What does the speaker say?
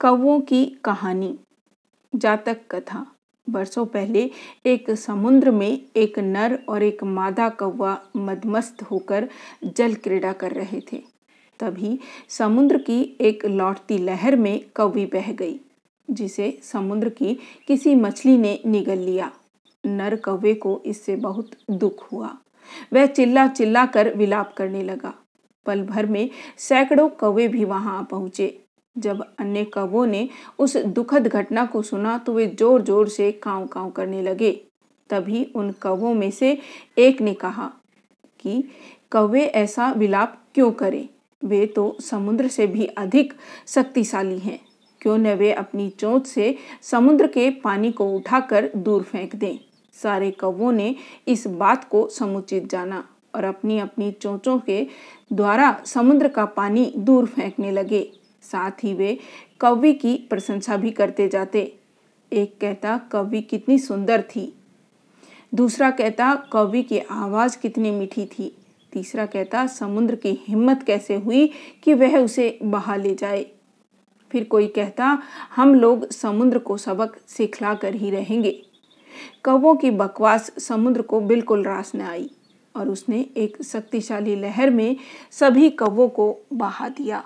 कौवों की कहानी। जातक कथा। बरसों पहले एक समुद्र में एक नर और एक मादा कौवा मदमस्त होकर जल क्रीड़ा कर रहे थे। तभी समुद्र की एक लौटती लहर में कौवी बह गई, जिसे समुद्र की किसी मछली ने निगल लिया। नर कौवे को इससे बहुत दुख हुआ। वह चिल्ला चिल्ला कर विलाप करने लगा। पल भर में सैकड़ों कौवे भी वहाँ पहुँचे। जब अन्य कौवों ने उस दुखद घटना को सुना तो वे ज़ोर ज़ोर से काव काव करने लगे। तभी उन कौवों में से एक ने कहा कि, कौवे ऐसा विलाप क्यों करें? वे तो समुद्र से भी अधिक शक्तिशाली हैं। क्यों न वे अपनी चोंच से समुद्र के पानी को उठाकर दूर फेंक दें? सारे कौवों ने इस बात को समुचित जाना और अपनी अपनी चोंचों के द्वारा समुद्र का पानी दूर फेंकने लगे। साथ ही वे कौवी की प्रशंसा भी करते जाते। एक कहता, कौवी कितनी सुंदर थी। दूसरा कहता, कवि की आवाज़ कितनी मीठी थी। तीसरा कहता, समुद्र की हिम्मत कैसे हुई कि वह उसे बहा ले जाए? फिर कोई कहता, हम लोग समुद्र को सबक सिखला कर ही रहेंगे। कौवों की बकवास समुद्र को बिल्कुल रास न आई और उसने एक शक्तिशाली लहर में सभी कौवों को बहा दिया।